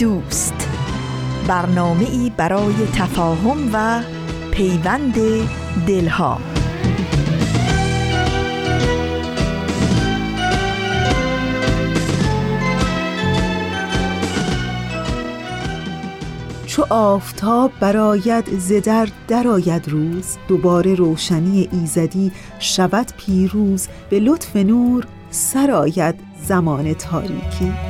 دوست. برنامه ای برای تفاهم و پیوند دلها. چو آفتاب براید زدر درآید روز دوباره روشنی ایزدی شود پیروز به لطف نور سرآید زمان تاریکی.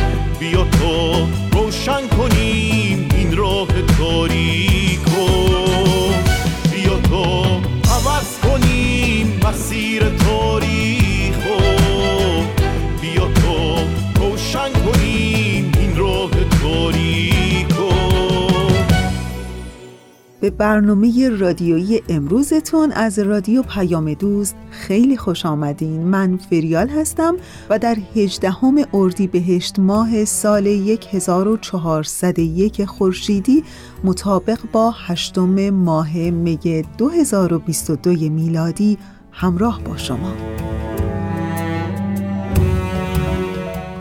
بیا تو روشن کنیم این راه تاریکو. بیا تو عوض کنیم مسیر تاریخو به برنامه رادیویی امروزتون از رادیو پیام دوست خیلی خوش آمدین. من فریال هستم و در هجدهم اردیبهشت ماه سال 1401 خورشیدی مطابق با هشتم ماه می 2022 میلادی همراه با شما.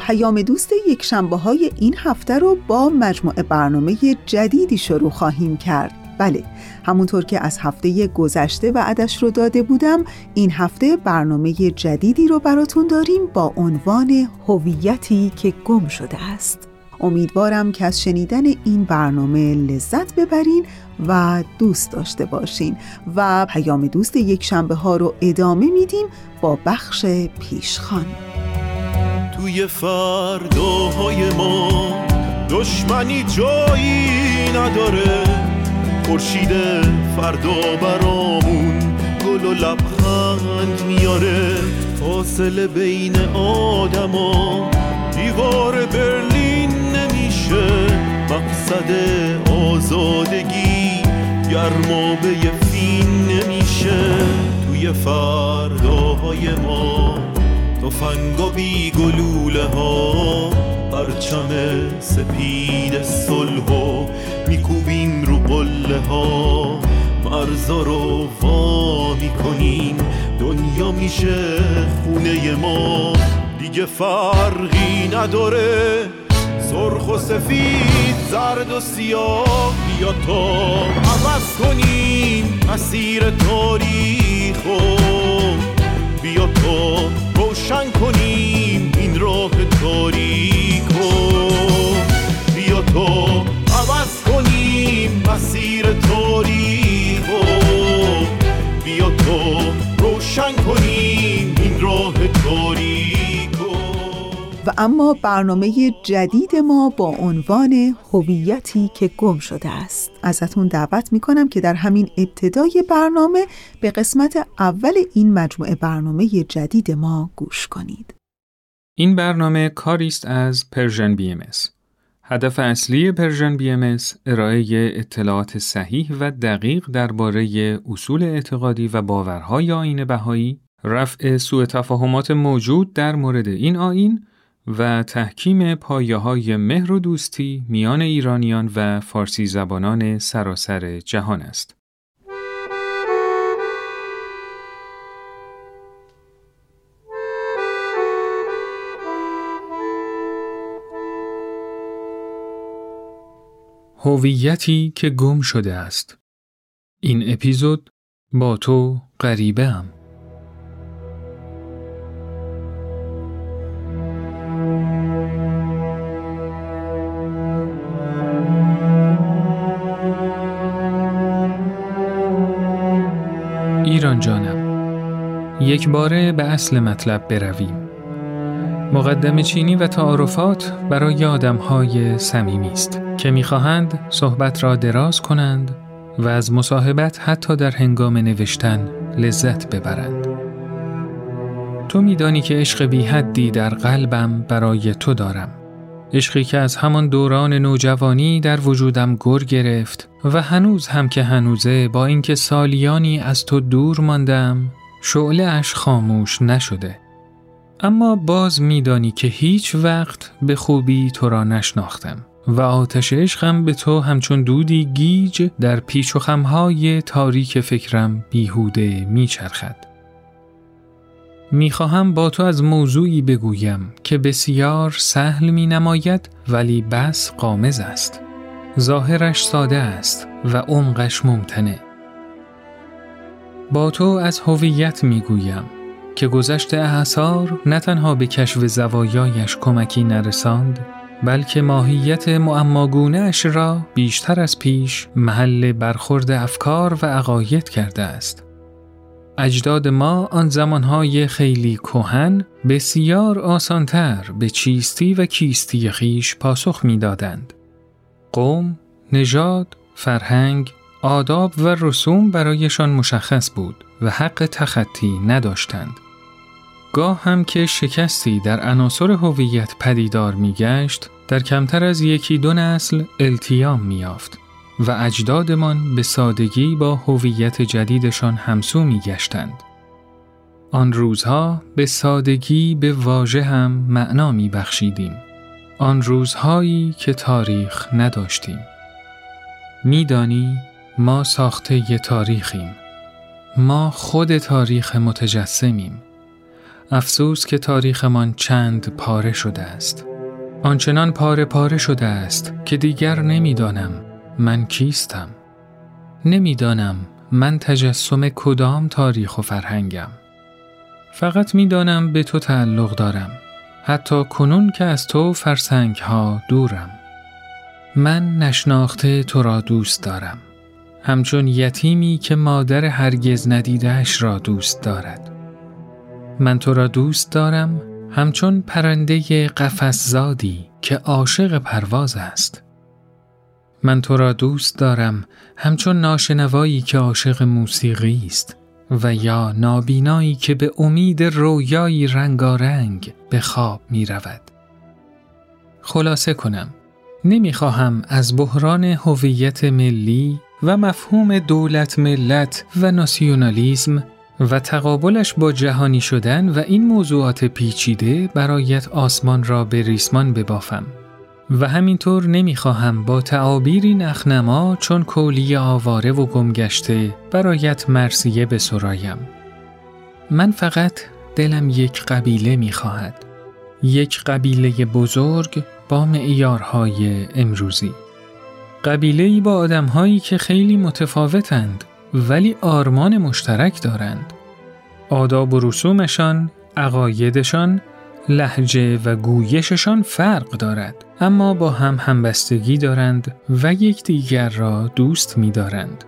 پیام دوست یک شنبه های این هفته رو با مجموعه برنامه جدیدی شروع خواهیم کرد. بله همونطور که از هفته گذشته وعدش رو داده بودم این هفته برنامه جدیدی رو براتون داریم با عنوان هویتی که گم شده است. امیدوارم که از شنیدن این برنامه لذت ببرین و دوست داشته باشین و پیام دوست یک شنبه ها رو ادامه میدیم با بخش پیشخان. توی فرداهای ما دشمنی جایی نداره. خورشید فردا برامون گل و لبخند میاره. فاصله بین آدما دیوار برلین نمیشه. مقصد آزادگی گرمابه فین نمیشه. توی فرداهای ما تفنگ بی گلوله ها پرچم سپید صلح و میکوبیم رو قله ها. مرزا رو وا می‌کنیم. دنیا میشه خونه ما. دیگه فرقی نداره. سرخ و سفید زرد و سیاه. بیا تا عوض کنیم مسیر تاریخ بیا تا روشن کنیم اما برنامه جدید ما با عنوان هویتی که گم شده است. ازتون دعوت می‌کنم که در همین ابتدای برنامه به قسمت اول این مجموعه برنامه جدید ما گوش کنید. این برنامه کاری است از Persian BM هدف اصلی Persian BM ارائه اطلاعات صحیح و دقیق درباره اصول اعتقادی و باورهای آیین بهایی، رفع سوء تفاهمات موجود در مورد این آیین و تحکیم پایه های مهر و دوستی میان ایرانیان و فارسی زبانان سراسر جهان است. هویتی که گم شده است. این اپیزود با تو غریبه هم. ایران جانم یک باره به اصل مطلب برویم مقدم چینی و تعارفات برای آدمهای صمیمی است که می‌خواهند صحبت را دراز کنند و از مصاحبت حتی در هنگام نوشتن لذت ببرند. تو میدانی که عشق بی حدی در قلبم برای تو دارم. عشقی که از همان دوران نوجوانی در وجودم گر گرفت و هنوز هم که هنوزه با اینکه سالیانی از تو دور ماندم شعله اش خاموش نشده. اما باز میدانی که هیچ وقت به خوبی تو را نشناختم. و آتش عشقم به تو همچون دودی گیج در پیچ و خمهای تاریک فکرم بیهوده میچرخد. می‌خواهم با تو از موضوعی بگویم که بسیار سهل می نماید ولی بس قامز است. ظاهرش ساده است و عمقش ممتنه. با تو از هویت می‌گویم که گذشت احسار نه تنها به کشف زوایایش کمکی نرساند بلکه ماهیت معماگونهاش را بیشتر از پیش محل برخورد افکار و عقاید کرده است. اجداد ما آن زمانهای خیلی کهن بسیار آسانتر به چیستی و کیستی خیش پاسخ می‌دادند. قوم، نژاد، فرهنگ، آداب و رسوم برایشان مشخص بود و حق تخطی نداشتند. گاه هم که شکستی در عناصر هویت پدیدار میگشت در کمتر از یکی دو نسل التیام میافت و اجدادمان به سادگی با هویت جدیدشان همسو میگشتند آن روزها به سادگی به واژه هم معنا می بخشیدیم. آن روزهایی که تاریخ نداشتیم. میدانی ما ساخته ی تاریخیم. ما خود تاریخ متجسمیم. افسوس که تاریخمان چند پاره شده است. آنچنان پاره پاره شده است که دیگر نمی‌دانم من کیستم. نمی‌دانم من تجسم کدام تاریخ و فرهنگم. فقط می‌دانم به تو تعلق دارم. حتی کنون که از تو فرسنگ ها دورم. من نشناخته تو را دوست دارم. همچون یتیمی که مادر هرگز ندیدهش را دوست دارد. من تو را دوست دارم همچون پرنده قفس زادی که عاشق پرواز است. من تو را دوست دارم همچون ناشنوایی که عاشق موسیقی است و یا نابینایی که به امید رویایی رنگارنگ به خواب می رود. خلاصه کنم نمی‌خواهم از بحران هویت ملی و مفهوم دولت ملت و ناسیونالیزم و تقابلش با جهانی شدن و این موضوعات پیچیده برایت آسمان را به ریسمان ببافم و همینطور نمی‌خواهم با تعابیری نخنما چون کولی آواره و گمگشته برایت مرسیه بسرایم من فقط دلم یک قبیله می‌خواهد یک قبیله بزرگ با معیارهای امروزی قبیله با آدمهایی که خیلی متفاوتند ولی آرمان مشترک دارند. آداب و رسومشان، عقایدشان، لحجه و گویششان فرق دارد اما با هم همبستگی دارند و یکدیگر را دوست می دارند.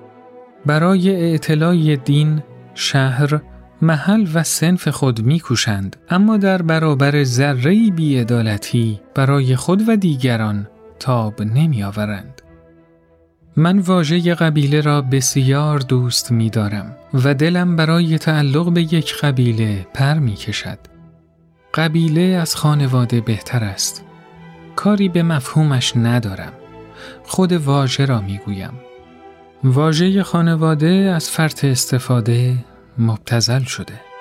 برای اعتلای دین، شهر، محل و سنف خود میکوشند اما در برابر ذره بیعدالتی برای خود و دیگران تاب نمی آورند. من واژه قبیله را بسیار دوست می دارم و دلم برای تعلق به یک قبیله پر می کشد. قبیله از خانواده بهتر است. کاری به مفهومش ندارم. خود واژه را می گویم. واژه خانواده از فرط استفاده مبتزل شده.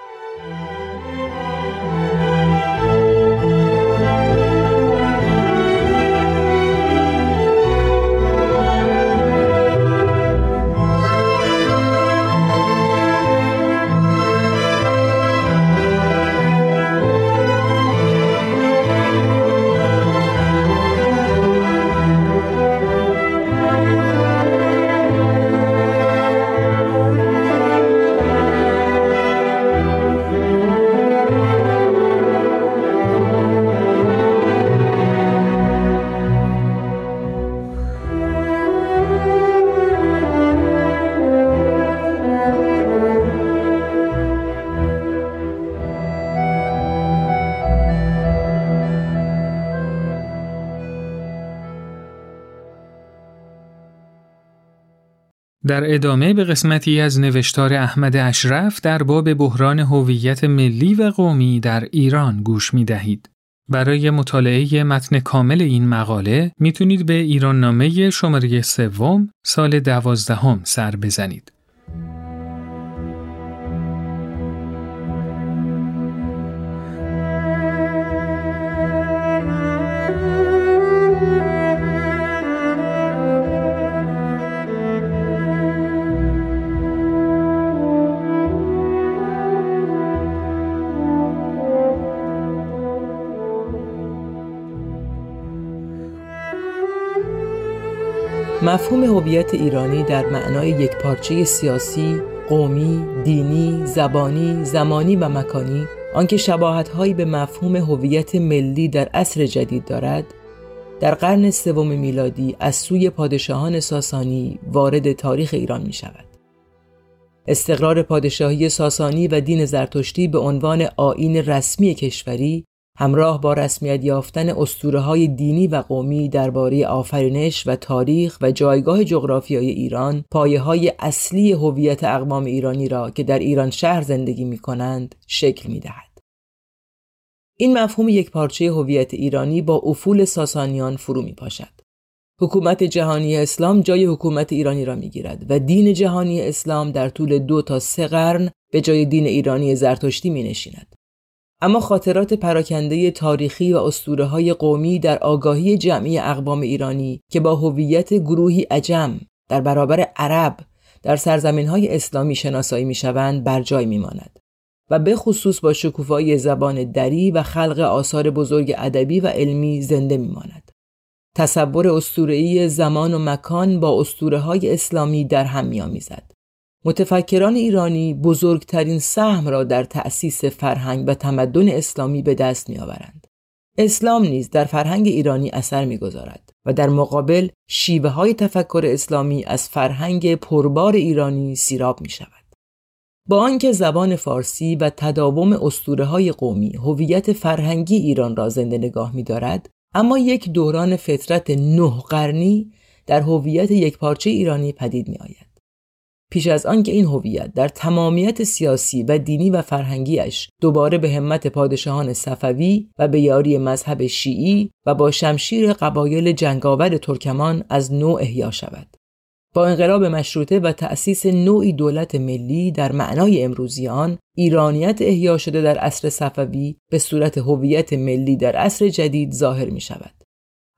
در ادامه به قسمتی از نوشتار احمد اشرف در باب بحران هویت ملی و قومی در ایران گوش می دهید. برای مطالعه متن کامل این مقاله می‌تونید به ایران نامه شماره سوم سال دوازدهم سر بزنید. مفهوم هویت ایرانی در معنای یک پارچه سیاسی، قومی، دینی، زبانی، زمانی و مکانی آنکه شباهتهایی به مفهوم هویت ملی در عصر جدید دارد در قرن سوم میلادی از سوی پادشاهان ساسانی وارد تاریخ ایران می شود. استقرار پادشاهی ساسانی و دین زرتشتی به عنوان آین رسمی کشوری همراه با رسمیت یافتن اسطوره های دینی و قومی درباره آفرینش و تاریخ و جایگاه جغرافیایی ایران پایه های اصلی هویت اقوام ایرانی را که در ایران شهر زندگی می کنند شکل می دهد. این مفهوم یک پارچه هویت ایرانی با افول ساسانیان فرو می پاشد. حکومت جهانی اسلام جای حکومت ایرانی را می گیرد و دین جهانی اسلام در طول دو تا سه قرن به جای دین ایرانی زرتشتی می نشیند. اما خاطرات پراکنده تاریخی و اسطوره های قومی در آگاهی جمعی اقوام ایرانی که با هویت گروهی عجم در برابر عرب در سرزمین های اسلامی شناسایی می شوند بر جای می ماند و به خصوص با شکوفایی زبان دری و خلق آثار بزرگ ادبی و علمی زنده می ماند. تصور اسطوره‌ای زمان و مکان با اسطوره های اسلامی در هم می آمیزد. متفکران ایرانی بزرگترین سهم را در تأسیس فرهنگ و تمدن اسلامی به دست می آورند. اسلام نیز در فرهنگ ایرانی اثر می‌گذارد و در مقابل شیوه های تفکر اسلامی از فرهنگ پربار ایرانی سیراب می شود. با آنکه زبان فارسی و تداوم اسطوره های قومی هویت فرهنگی ایران را زنده نگاه می دارد، اما یک دوران فطرت نه قرنی در هویت یک پارچه ایرانی پدید می آید. پیش از آنکه این هویت در تمامیت سیاسی و دینی و فرهنگیش دوباره به همت پادشاهان صفوی و به یاری مذهب شیعی و با شمشیر قبایل جنگاور ترکمان از نوع احیا شود. با انقلاب مشروطه و تأسیس نوعی دولت ملی در معنای امروزی آن ایرانیت احیا شده در عصر صفوی به صورت هویت ملی در عصر جدید ظاهر می شود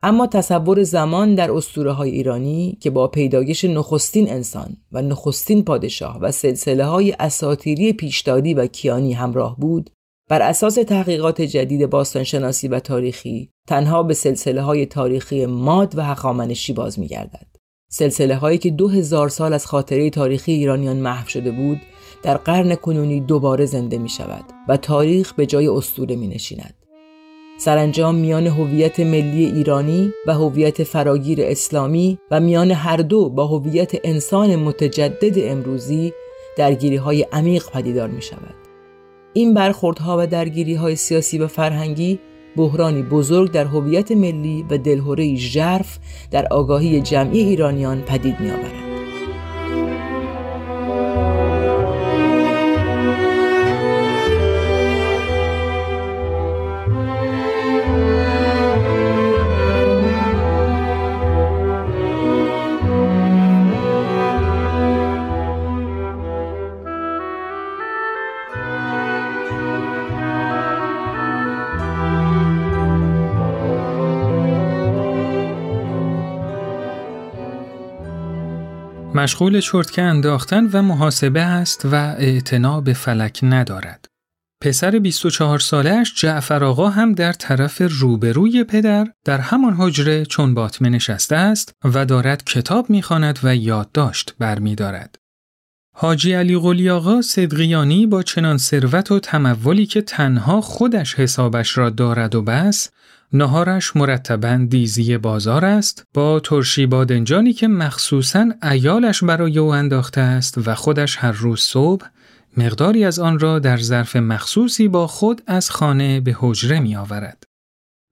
اما تصور زمان در اسطوره های ایرانی که با پیدایش نخستین انسان و نخستین پادشاه و سلسله های اساتیری پیشدادی و کیانی همراه بود بر اساس تحقیقات جدید باستانشناسی و تاریخی تنها به سلسله های تاریخی ماد و حقامنشی باز می گردد. سلسله هایی که دو هزار سال از خاطره تاریخی ایرانیان محو شده بود در قرن کنونی دوباره زنده می شود و تاریخ به جای اسطوره می نشیند. سرانجام میان هویت ملی ایرانی و هویت فراگیر اسلامی و میان هر دو با هویت انسان متجدد امروزی درگیری های عمیق پدیدار می شود. این برخوردها و درگیری های سیاسی و فرهنگی بحرانی بزرگ در هویت ملی و دلهوره ژرف در آگاهی جمعی ایرانیان پدید می آورد. مشغول چرتکه انداختن و محاسبه است و اعتنا به فلک ندارد. پسر 24 سالش جعفر آقا هم در طرف روبروی پدر در همان حجره چون باطمه نشسته است و دارد کتاب می‌خواند و یادداشت برمیدارد. حاجی علی قلی آقا صدقیانی با چنان ثروت و تمولی که تنها خودش حسابش را دارد و بس نهارش مرتبا دیزی بازار است با ترشی بادنجانی که مخصوصا ایالش برای او انداخته است و خودش هر روز صبح مقداری از آن را در ظرف مخصوصی با خود از خانه به حجره می آورد.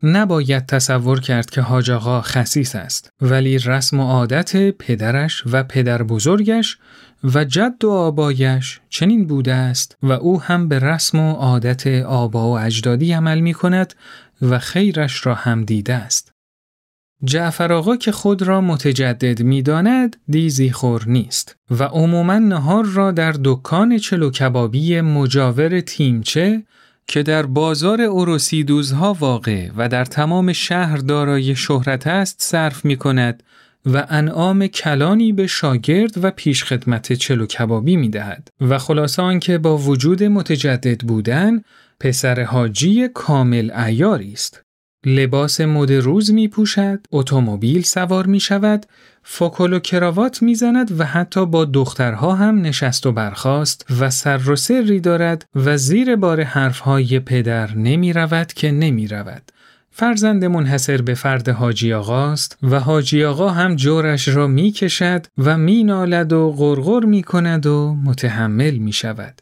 نباید تصور کرد که حاج آقا خسیس است ولی رسم و عادت پدرش و پدر بزرگش و جد و آبایش چنین بوده است و او هم به رسم و عادت آبا و اجدادی عمل می کند و خیرش را هم دیده است. جعفر آقا که خود را متجدد می داند دیزی خور نیست و عموما نهار را در دکان چلو کبابی مجاور تیمچه که در بازار اوروسیدوزها واقع و در تمام شهر دارای شهرت است صرف می کند و انعام کلانی به شاگرد و پیشخدمت چلو کبابی می دهد و خلاصه آنکه با وجود متجدد بودن پسر حاجی کامل ایاری است. لباس مد روز می پوشد، اتومبیل سوار می شود، فکل و کراوات می زند و حتی با دخترها هم نشست و برخاست و سر و سری دارد و زیر بار حرفهای پدر نمی رود که نمی رود. فرزند منحصر به فرد حاجی آقاست و حاجی آقا هم جورش را می کشد و می نالد و غرغر می کند و متحمل می شود.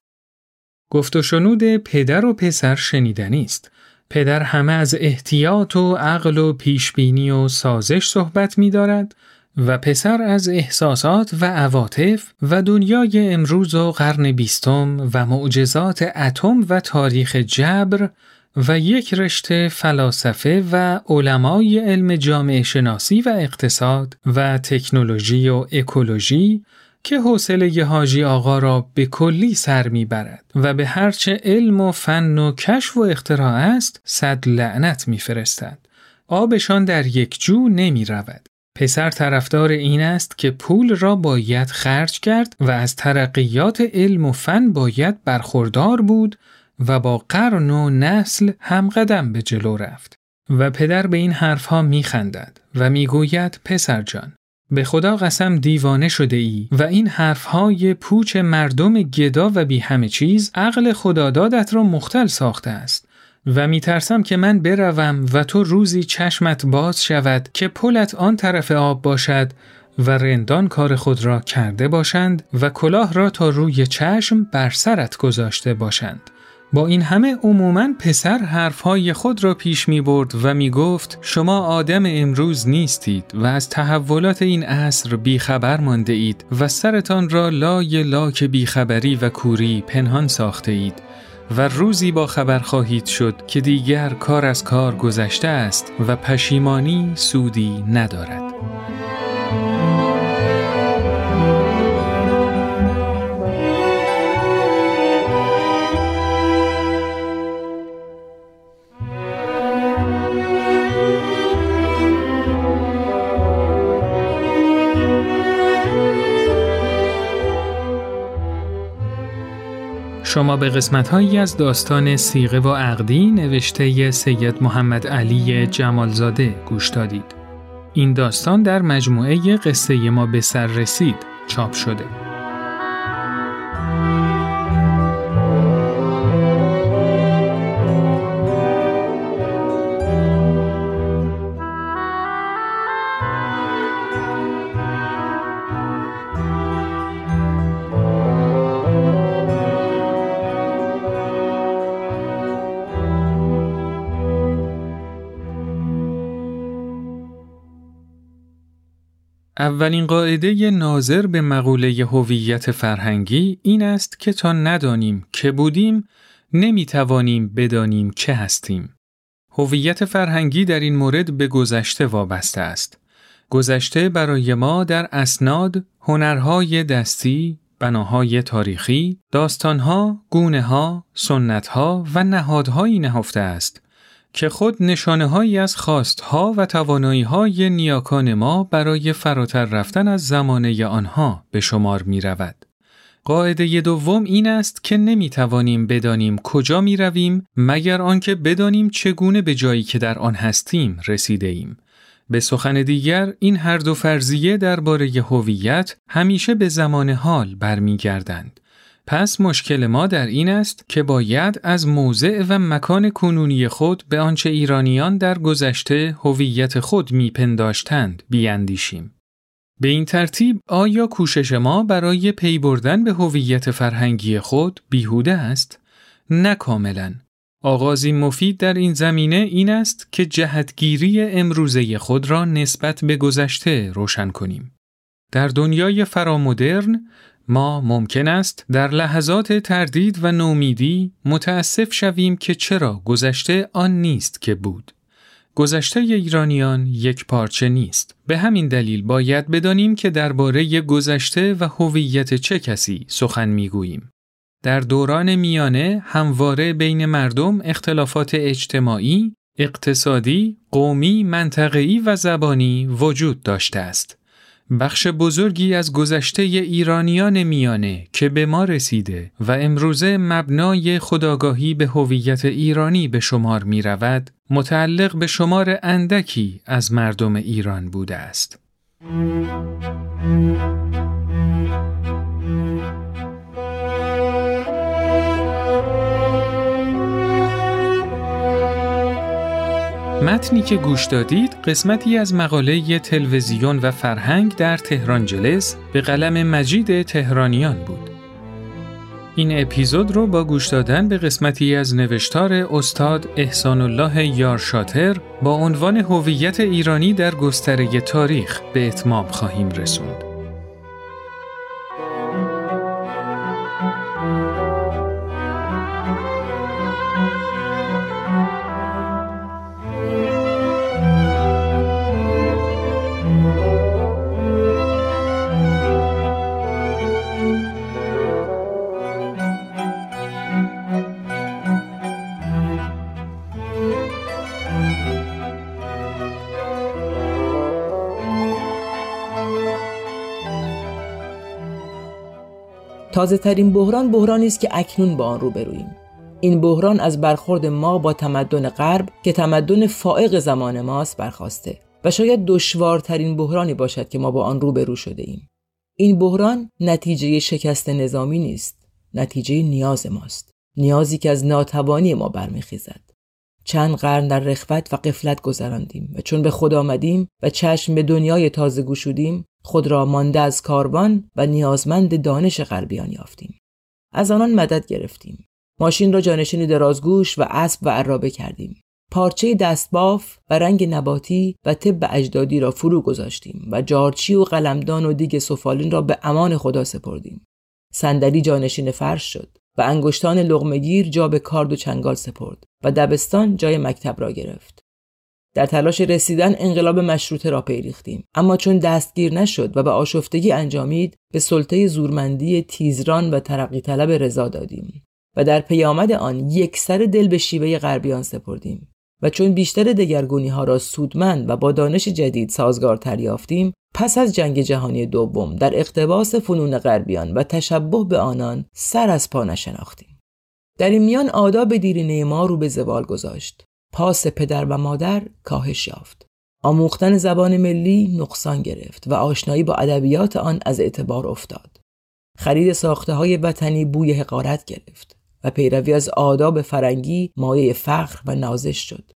گفت و شنود پدر و پسر شنیدنی است. پدر همه از احتیاط و عقل و پیشبینی و سازش صحبت می دارد و پسر از احساسات و عواطف و دنیای امروز و قرن بیستم و معجزات اتم و تاریخ جبر و یک رشته فلاسفه و علمای علم جامعه شناسی و اقتصاد و تکنولوژی و اکولوژی که حوصله حاجی آقا را به کلی سر می‌برد و به هرچه علم و فن و کشف و اختراع است صد لعنت میفرستد. آبشان در یک جو نمی رود. پسر طرفدار این است که پول را باید خرج کرد و از ترقیات علم و فن باید برخوردار بود و با قرن و نسل هم قدم به جلو رفت. و پدر به این حرفها می خندد و می گوید پسر جان به خدا قسم دیوانه شده ای و این حرفهای پوچ مردم گدا و بی همه چیز عقل خدادادت را مختل ساخته است و می ترسم که من بروم و تو روزی چشمت باز شود که پلت آن طرف آب باشد و رندان کار خود را کرده باشند و کلاه را تا روی چشم بر سرت گذاشته باشند با این همه عموما پسر حرفهای خود را پیش می برد و می گفت شما آدم امروز نیستید و از تحولات این عصر بیخبر مانده اید و سرتان را لای لاک بیخبری و کوری پنهان ساخته اید و روزی با خبر خواهید شد که دیگر کار از کار گذشته است و پشیمانی سودی ندارد. شما به قسمت هایی از داستان سیغه و عقدی نوشته سید محمد علی جمالزاده گوش دادید. این داستان در مجموعه قصه ما به سر رسید چاپ شده. اولین قاعده ناظر به مقوله هویت فرهنگی این است که تا ندانیم که بودیم نمی توانیم بدانیم چه هستیم. هویت فرهنگی در این مورد به گذشته وابسته است. گذشته برای ما در اسناد، هنرهای دستی، بناهای تاریخی، داستانها، گونه ها، سنت ها و نهادهایی نهفته است که خود نشانه هایی از خواستها و توانایی های نیاکان ما برای فراتر رفتن از زمانه آنها به شمار می رود. قاعده دوم این است که نمی توانیم بدانیم کجا می رویم مگر آنکه بدانیم چگونه به جایی که در آن هستیم رسیده ایم. به سخن دیگر این هر دو فرضیه درباره هویت همیشه به زمان حال برمیگردند پس مشکل ما در این است که باید از موضع و مکان کنونی خود به آنچه ایرانیان در گذشته هویت خود میپنداشتند بیاندیشیم. به این ترتیب آیا کوشش ما برای پی بردن به هویت فرهنگی خود بیهوده است؟ نه کاملا. آغازی مفید در این زمینه این است که جهتگیری امروزه خود را نسبت به گذشته روشن کنیم. در دنیای فرامدرن ما ممکن است در لحظات تردید و نومیدی متاسف شویم که چرا گذشته آن نیست که بود. گذشته ایرانیان یک پارچه نیست. به همین دلیل باید بدانیم که درباره گذشته و هویت چه کسی سخن می‌گوییم. در دوران میانه همواره بین مردم اختلافات اجتماعی، اقتصادی، قومی، منطقه‌ای و زبانی وجود داشته است. بخش بزرگی از گذشته ایرانیان میانه که به ما رسیده و امروزه مبنای خداگاهی به هویت ایرانی به شمار می رود، متعلق به شمار اندکی از مردم ایران بوده است. متنی که گوش دادید قسمتی از مقاله تلویزیون و فرهنگ در تهران جلس به قلم مجید تهرانیان بود. این اپیزود رو با گوش دادن به قسمتی از نوشتار استاد احسان الله یارشاتر با عنوان هویت ایرانی در گستره تاریخ به اتمام خواهیم رسوند. تازه ترین بحران بحرانی است که اکنون با آن روبرویم. این بحران از برخورد ما با تمدن غرب که تمدن فائق زمان ماست برخواسته و شاید دشوارترین بحرانی باشد که ما با آن روبرو شده ایم این بحران نتیجه شکست نظامی نیست نتیجه نیاز ماست نیازی که از ناتوانی ما برمیخیزد. چند قرن در رخوت و قفلت گذراندیم و چون به خود آمدیم و چشم به دنیای تازه گشودیم خود را مانده از کاروان و نیازمند دانش غربیان یافتیم. از آنان مدد گرفتیم. ماشین را جانشین درازگوش و اسب و عرابه کردیم. پارچه دستباف و رنگ نباتی و طب اجدادی را فرو گذاشتیم و جارچی و قلمدان و دیگ سفالین را به امان خدا سپردیم. صندلی جانشین فرش شد و انگشتان لغمگیر جا به کارد و چنگال سپرد و دبستان جای مکتب را گرفت. در تلاش رسیدن انقلاب مشروطه را پیریختیم. اما چون دستگیر نشد و به آشفتگی انجامید به سلطه زورمندی تیزران و ترقی طلب رضا دادیم و در پیامد آن یک سر دل به شیوه غربیان سپردیم و چون بیشتر دگرگونی ها را سودمند و با دانش جدید سازگار یافتیم پس از جنگ جهانی دوم در اقتباس فنون غربیان و تشبه به آنان سر از پا نشناختیم. در این میان آداب دیرینه ما رو به زوال گذاشت. پاس پدر و مادر کاهش یافت. آموختن زبان ملی نقصان گرفت و آشنایی با ادبیات آن از اعتبار افتاد. خرید ساخته های وطنی بوی حقارت گرفت و پیروی از آداب فرنگی مایه فخر و نازش شد.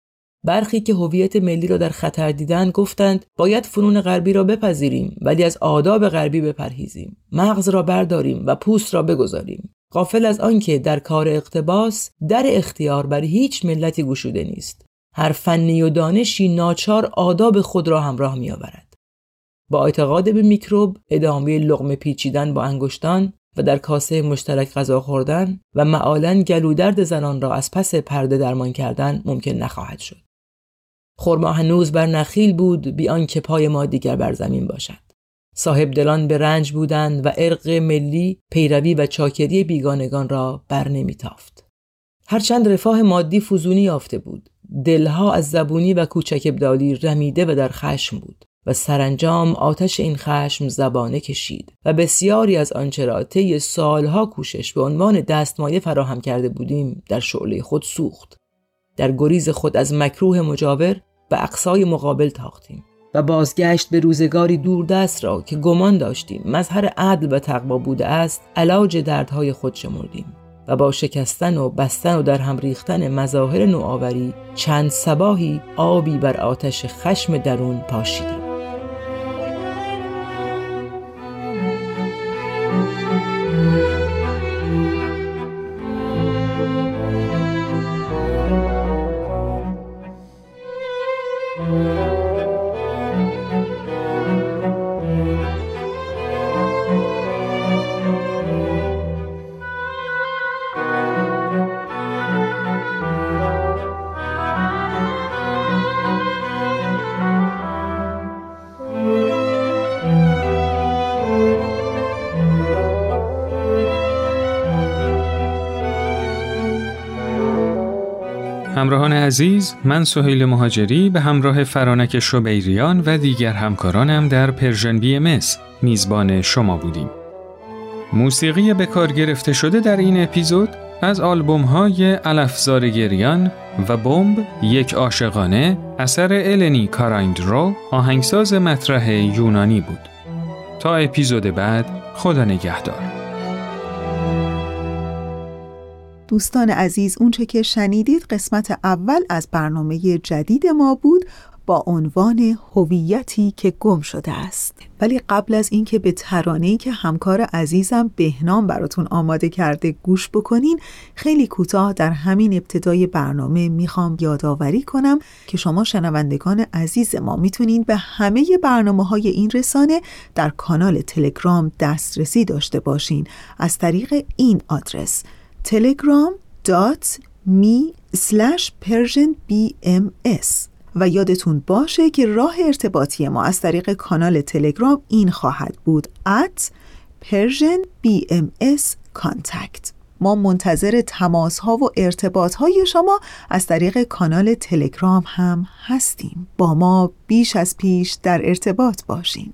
برخی که هویت ملی را در خطر دیدند گفتند باید فنون غربی را بپذیریم ولی از آداب غربی بپرهیزیم. مغز را برداریم و پوست را بگذاریم. غافل از آنکه در کار اقتباس در اختیار بر هیچ ملتی گشوده نیست هر فنی و دانشی ناچار آداب خود را همراه می آورد. با اعتقاد به میکروب ادامه لغم پیچیدن با انگشتان و در کاسه مشترک غذا خوردن و معالا گلودرد زنان را از پس پرده درمان کردن ممکن نخواهد شد. خرما هنوز بر نخیل بود بی آنکه پای ما دیگر بر زمین باشد. صاحب دلان به رنج بودند و ارق ملی پیروی و چاکری بیگانگان را بر نمیتافت. هرچند رفاه مادی فزونی یافته بود دلها از زبونی و کوچک ابدالی رمیده و در خشم بود و سرانجام آتش این خشم زبانه کشید و بسیاری از آنچه را طی سالها کوشش به عنوان دستمایه فراهم کرده بودیم در شعله خود سوخت در گریز خود از مکروه مجاور به اقصای مقابل تاختیم و بازگشت به روزگاری دوردست را که گمان داشتیم مظهر عدل و تقوا بوده است علاج دردهای خود شمردیم و با شکستن و بستن و در هم ریختن مظاهر نوآوری چند سباهی آبی بر آتش خشم درون پاشیدیم. همراهان عزیز من سهیل مهاجری به همراه فرانک شبیریان و دیگر همکارانم در Persian BM میزبان شما بودیم. موسیقی به کار گرفته شده در این اپیزود از آلبوم های علفزار گریان و بمب یک عاشقانه اثر النی کارایندرو آهنگساز مطرح یونانی بود. تا اپیزود بعد خدا نگهدار. دوستان عزیز اونچه که شنیدید قسمت اول از برنامه جدید ما بود با عنوان هویتی که گم شده است. ولی قبل از اینکه به ترانه‌ای که همکار عزیزم بهنام براتون آماده کرده گوش بکنین خیلی کوتاه در همین ابتدای برنامه می‌خوام یادآوری کنم که شما شنوندگان عزیز ما می‌تونین به همه برنامه های این رسانه در کانال تلگرام دسترسی داشته باشین. از طریق این آدرس telegram.me persianbms و یادتون باشه که راه ارتباطی ما از طریق کانال تلگرام این خواهد بود. at Persian BMS Contact. ما منتظر تماس ها و ارتباط های شما از طریق کانال تلگرام هم هستیم. با ما بیش از پیش در ارتباط باشین.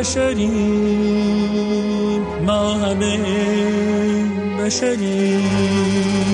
بشریم ما همه بشریم.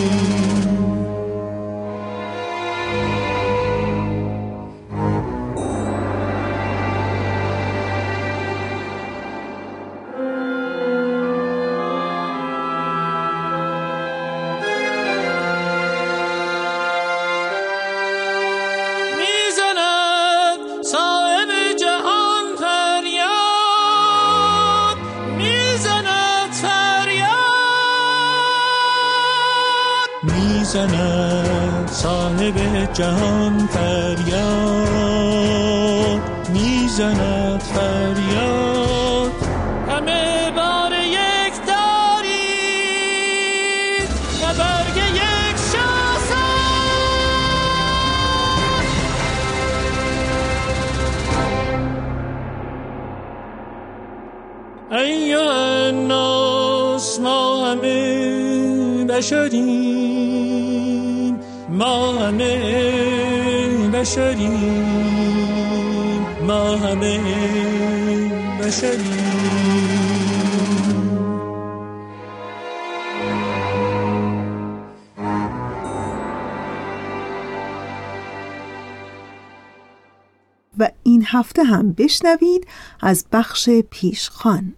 هفته هم بشنوید از بخش پیشخان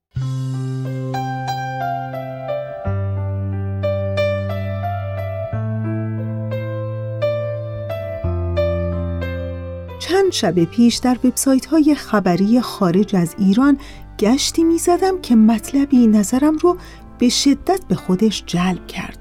چند شب پیش در وبسایت های خبری خارج از ایران گشتی می زدم که مطلبی نظرم رو به شدت به خودش جلب کرد.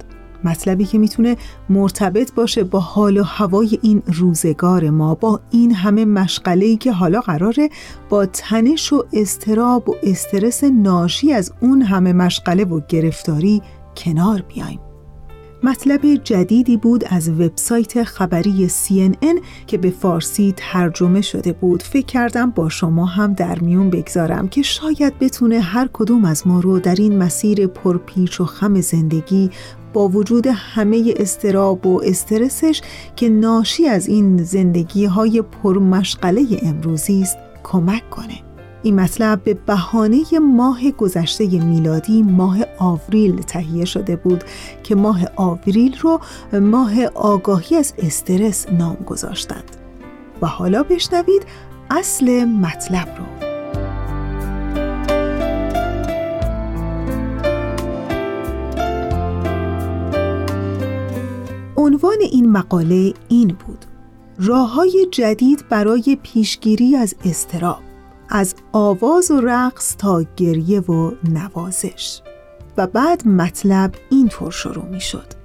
مطلبی که می‌تونه مرتبط باشه با حال و هوای این روزگار ما با این همه مشغله‌ای که حالا قراره با تنش و استراب و استرس ناشی از اون همه مشغله و گرفتاری کنار بیایم. مطلب جدیدی بود از وبسایت خبری CNN که به فارسی ترجمه شده بود. فکر کردم با شما هم در میون بگذارم که شاید بتونه هر کدوم از ما رو در این مسیر پرپیچ و خم زندگی با وجود همه استراب و استرسش که ناشی از این زندگی های پرمشغله امروزی است کمک کنه. این مطلب به بهانه ماه گذشته میلادی ماه آوریل تهیه شده بود که ماه آوریل رو ماه آگاهی از استرس نام گذاشتند. و حالا بشنوید اصل مطلب رو. عنوان این مقاله این بود. راه های جدید برای پیشگیری از استراب از آواز و رقص تا گریه و نوازش. و بعد مطلب اینطور شروع می شد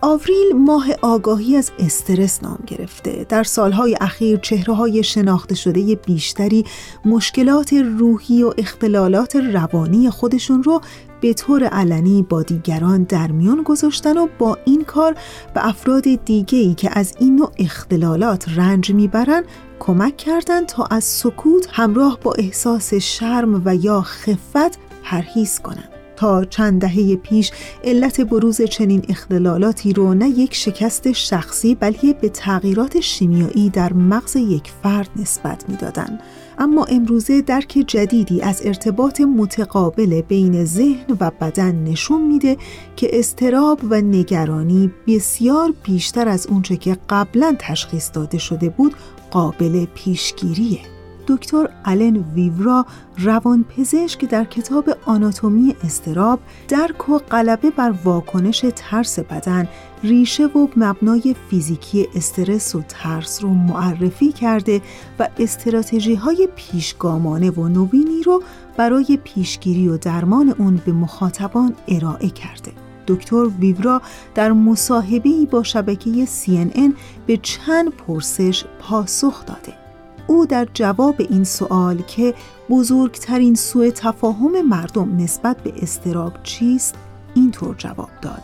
آوریل ماه آگاهی از استرس نام گرفته در سالهای اخیر چهره های شناخته شده بیشتری مشکلات روحی و اختلالات روانی خودشون رو به طور علنی با دیگران در میان گذاشتن و با این کار به افراد دیگه‌ای که از این نوع اختلالات رنج می‌برن کمک کردند تا از سکوت همراه با احساس شرم و یا خفت پرهیز کنند. تا چند دهه پیش علت بروز چنین اختلالاتی رو نه یک شکست شخصی بلکه به تغییرات شیمیایی در مغز یک فرد نسبت می‌دادند اما امروزه درک جدیدی از ارتباط متقابل بین ذهن و بدن نشون میده که استراب و نگرانی بسیار بیشتر از اونچه که قبلا تشخیص داده شده بود قابل پیشگیریه. دکتر آلن ویورا روانپزشک در کتاب آناتومی استراب درک و غلبه بر واکنش ترس بدن ریشه و مبنای فیزیکی استرس و ترس رو معرفی کرده و استراتژی های پیشگامانه و نوینی رو برای پیشگیری و درمان اون به مخاطبان ارائه کرده. دکتر ویورا در مصاحبه‌ای با شبکه CNN به چند پرسش پاسخ داده. او در جواب این سوال که بزرگترین سوء تفاهم مردم نسبت به استراب چیست اینطور جواب داد.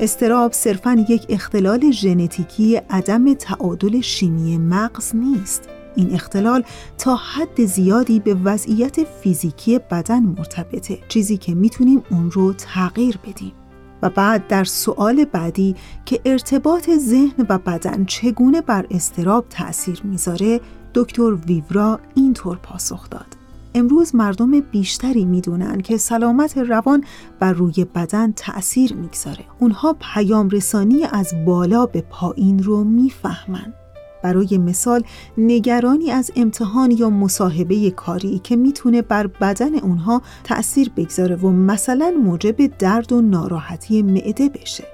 استراب صرفا یک اختلال ژنتیکی عدم تعادل شیمی مغز نیست. این اختلال تا حد زیادی به وضعیت فیزیکی بدن مرتبطه چیزی که می‌تونیم اون رو تغییر بدیم. و بعد در سوال بعدی که ارتباط ذهن و بدن چگونه بر استراب تأثیر می‌ذاره دکتر ویورا اینطور پاسخ داد. امروز مردم بیشتری می‌دونن که سلامت روان بر روی بدن تأثیر می‌گذاره. اونها پیام رسانی از بالا به پایین رو می‌فهمن. برای مثال نگرانی از امتحان یا مصاحبه کاری که می‌تونه بر بدن اونها تأثیر بگذاره و مثلا موجب درد و ناراحتی معده بشه.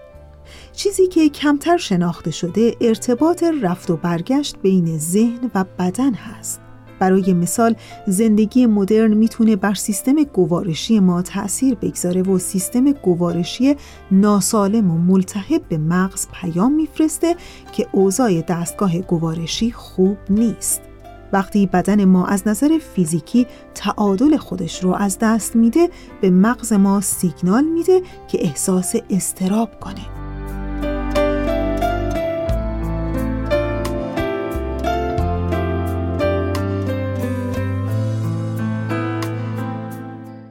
چیزی که کمتر شناخته شده ارتباط رفت و برگشت بین ذهن و بدن هست. برای مثال زندگی مدرن می‌تونه بر سیستم گوارشی ما تأثیر بگذاره و سیستم گوارشی ناسالم و ملتهب به مغز پیام میفرسته که اوضاع دستگاه گوارشی خوب نیست. وقتی بدن ما از نظر فیزیکی تعادل خودش رو از دست میده به مغز ما سیگنال میده که احساس استراب کنه.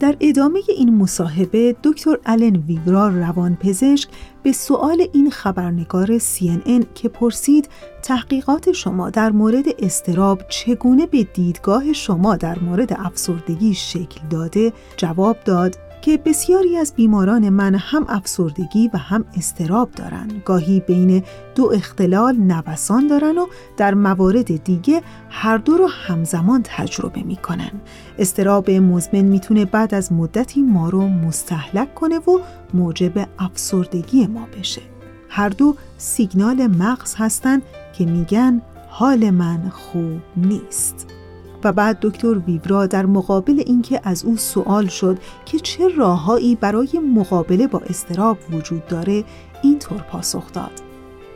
در ادامه این مصاحبه دکتر آلن ویورا روانپزشک به سؤال این خبرنگار CNN که پرسید تحقیقات شما در مورد استراب چگونه به دیدگاه شما در مورد افسردگی شکل داده؟ جواب داد که بسیاری از بیماران من هم افسردگی و هم استراب دارن. گاهی بین دو اختلال نوسان دارن و در موارد دیگه هر دو رو همزمان تجربه می‌کنن. استراب مزمن می‌تونه بعد از مدتی ما رو مستحلک کنه و موجب افسردگی ما بشه. هر دو سیگنال مغز هستن که میگن حال من خوب نیست. و بعد دکتر ویورا در مقابل اینکه از او سوال شد که چه راههایی برای مقابله با استراب وجود داره اینطور پاسخ داد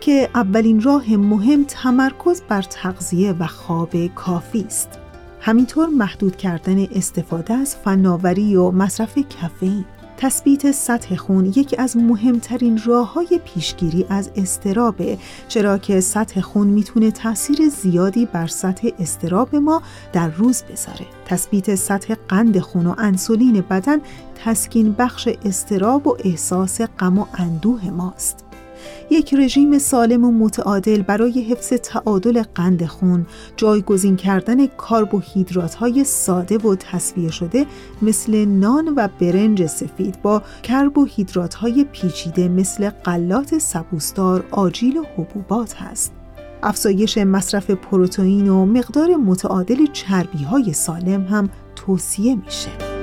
که اولین راه مهم تمرکز بر تغذیه و خواب کافی است. همینطور محدود کردن استفاده از فناوری و مصرف کافئین. تثبیت سطح خون یکی از مهمترین راه های پیشگیری از استرابه چرا که سطح خون می‌تونه تاثیر زیادی بر سطح استراب ما در روز بذاره. تثبیت سطح قند خون و انسولین بدن تسکین بخش استراب و احساس غم و اندوه ماست. یک رژیم سالم و متعادل برای حفظ تعادل قند خون، جایگزین کردن کربوهیدرات های ساده و تصفیه شده مثل نان و برنج سفید با کربوهیدرات های پیچیده مثل غلات سبوسدار، آجیل و حبوبات هست. افزایش مصرف پروتئین و مقدار متعادل چربی های سالم هم توصیه میشه.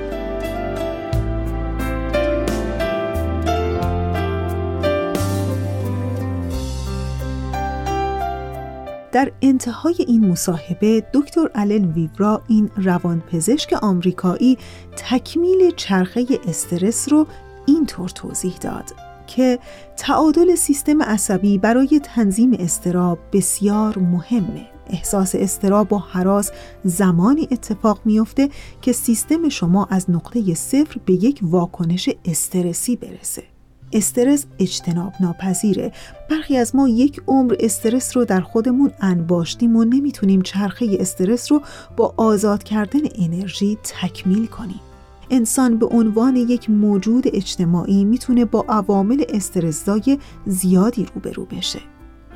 در انتهای این مصاحبه دکتر آلن ویورا این روانپزشک آمریکایی تکمیل چرخه استرس رو اینطور توضیح داد که تعادل سیستم عصبی برای تنظیم استراب بسیار مهمه. احساس استراب و حراس زمانی اتفاق میافته که سیستم شما از نقطه صفر به یک واکنش استرسی برسه. استرس اجتناب ناپذیره برخی از ما یک عمر استرس رو در خودمون انباشتیم و نمی‌تونیم چرخه استرس رو با آزاد کردن انرژی تکمیل کنیم. انسان به عنوان یک موجود اجتماعی می‌تونه با عوامل استرسزای زیادی روبرو بشه.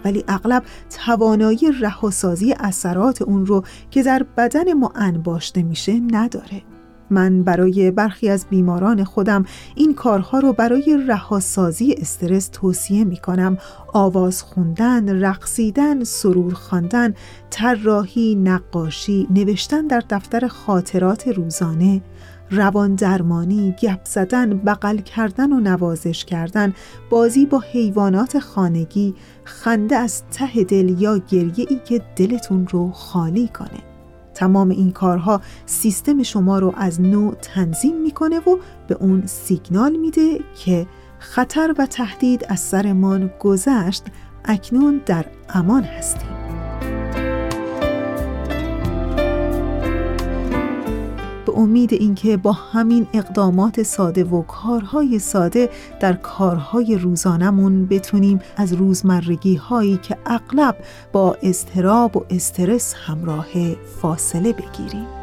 ولی اغلب توانایی رهاسازی اثرات اون رو که در بدن ما انباشته میشه نداره. من برای برخی از بیماران خودم این کارها رو برای رهاسازی استرس توصیه می کنم آواز خوندن، رقصیدن، سرور خواندن، طراحی، نقاشی، نوشتن در دفتر خاطرات روزانه روان درمانی، گپ زدن، بغل کردن و نوازش کردن، بازی با حیوانات خانگی، خنده از ته دل یا گریه ای که دلتون رو خالی کنه. تمام این کارها سیستم شما رو از نوع تنظیم می‌کنه و به اون سیگنال میده که خطر و تهدید از سرمان گذشت اکنون در امان هستیم. امید اینکه با همین اقدامات ساده و کارهای ساده در کارهای روزانمون بتونیم از روزمرگی هایی که اغلب با اضطراب و استرس همراه فاصله بگیریم.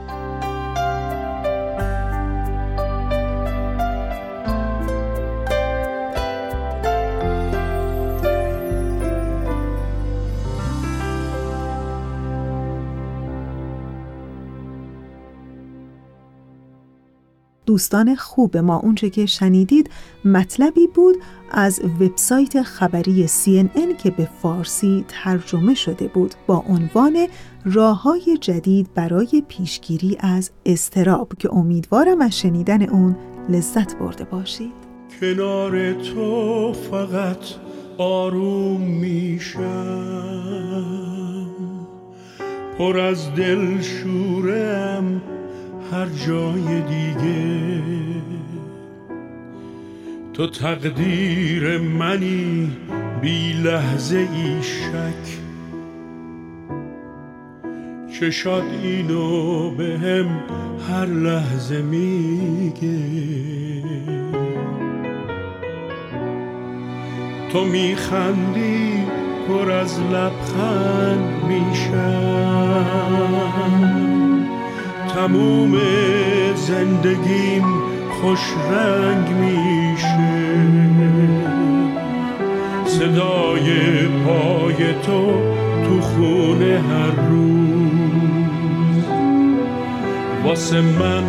دوستان خوب ما. اونچه که شنیدید مطلبی بود از وبسایت خبری CNN که به فارسی ترجمه شده بود با عنوان های جدید برای پیشگیری از استراب که امیدوارم از شنیدن اون لذت برده باشید. کنار تو فقط آروم میشم. پر از دل شورم هر جای دیگه. تو تقدیر منی بی لحظه ای شک. چشاد اینو به هم هر لحظه میگه. تو میخندی پر از لبخند میشم. تموم زندگیم خوش رنگ میشه. صدای پای تو تو خونه هر روز. واسه من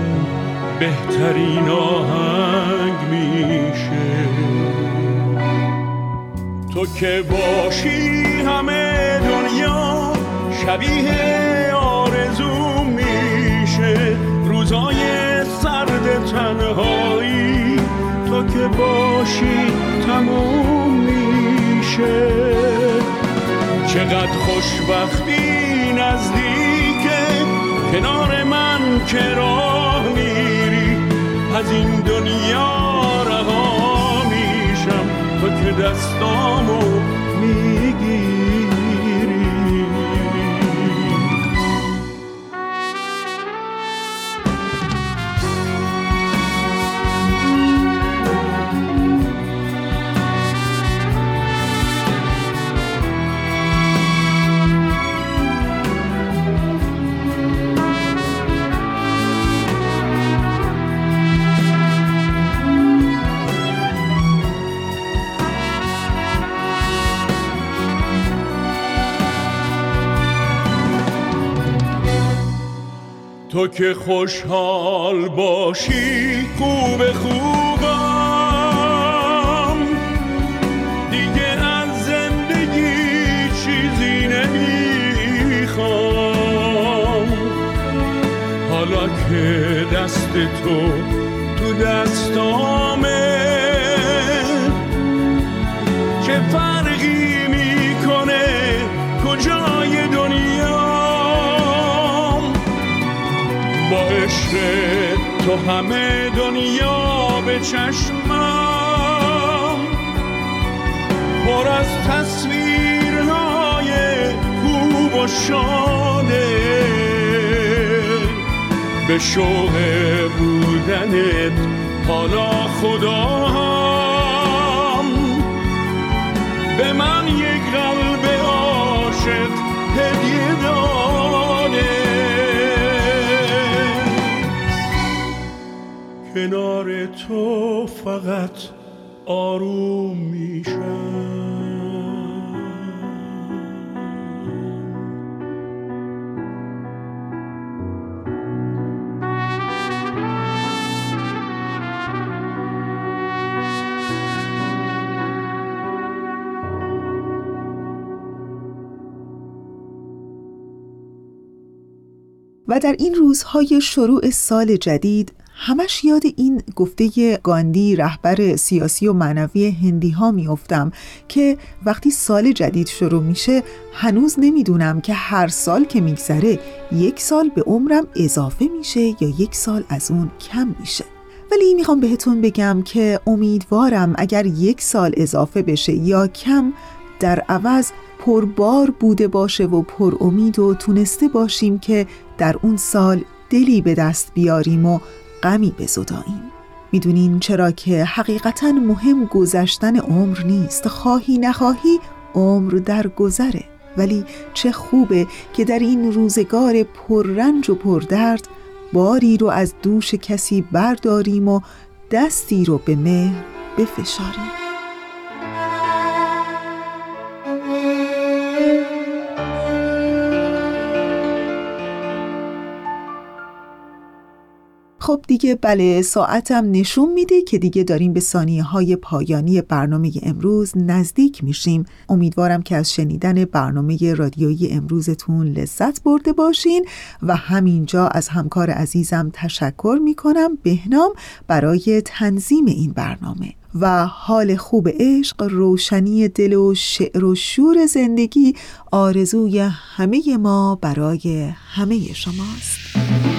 بهترین آهنگ میشه. تو که باشی همه دنیا شبیه آرزو. روزای سرد تنهایی تو که باشی تموم میشه. چقدر خوشبختی نزدیکه کنار که راه میری. از این دنیا رها میشم. تو که دستامو می‌گیری تو که خوشحال باشی خوب خوبم. دیگه از زندگی چیزی نمی‌خوام. حالا که دست تو تو دستامه چه فرقی می‌کنه تو همه دنیا به چشمم پر از تصویرهای خوب و شاده. به شوق بودنت حالا خدا به من یک کنار تو فقط آروم میشم و در این روزهای شروع سال جدید همش یاد این گفته گاندی رهبر سیاسی و معنوی هندی ها میافتم که وقتی سال جدید شروع میشه هنوز نمی‌دونم که هر سال که میگذره یک سال به عمرم اضافه میشه یا یک سال از اون کم میشه. ولی می‌خوام بهتون بگم که امیدوارم اگر یک سال اضافه بشه یا کم در عوض پربار بوده باشه و پر امید و تونسته باشیم که در اون سال دلی به دست بیاریم و غمی بزداییم. می‌دونین چرا که حقیقتا مهم گذشتن عمر نیست. خواهی نخواهی عمر در گذره. ولی چه خوبه که در این روزگار پررنج و پردرد باری رو از دوش کسی برداریم و دستی رو به مهر بفشاریم. خب دیگه بله ساعتم نشون میده که دیگه داریم به ثانیه های پایانی برنامه امروز نزدیک میشیم. امیدوارم که از شنیدن برنامه رادیویی امروزتون لذت برده باشین و همینجا از همکار عزیزم تشکر می‌کنم. بهنام برای تنظیم این برنامه. و حال خوب عشق روشنی دل و شعر و شور زندگی آرزوی همه ما برای همه شماست.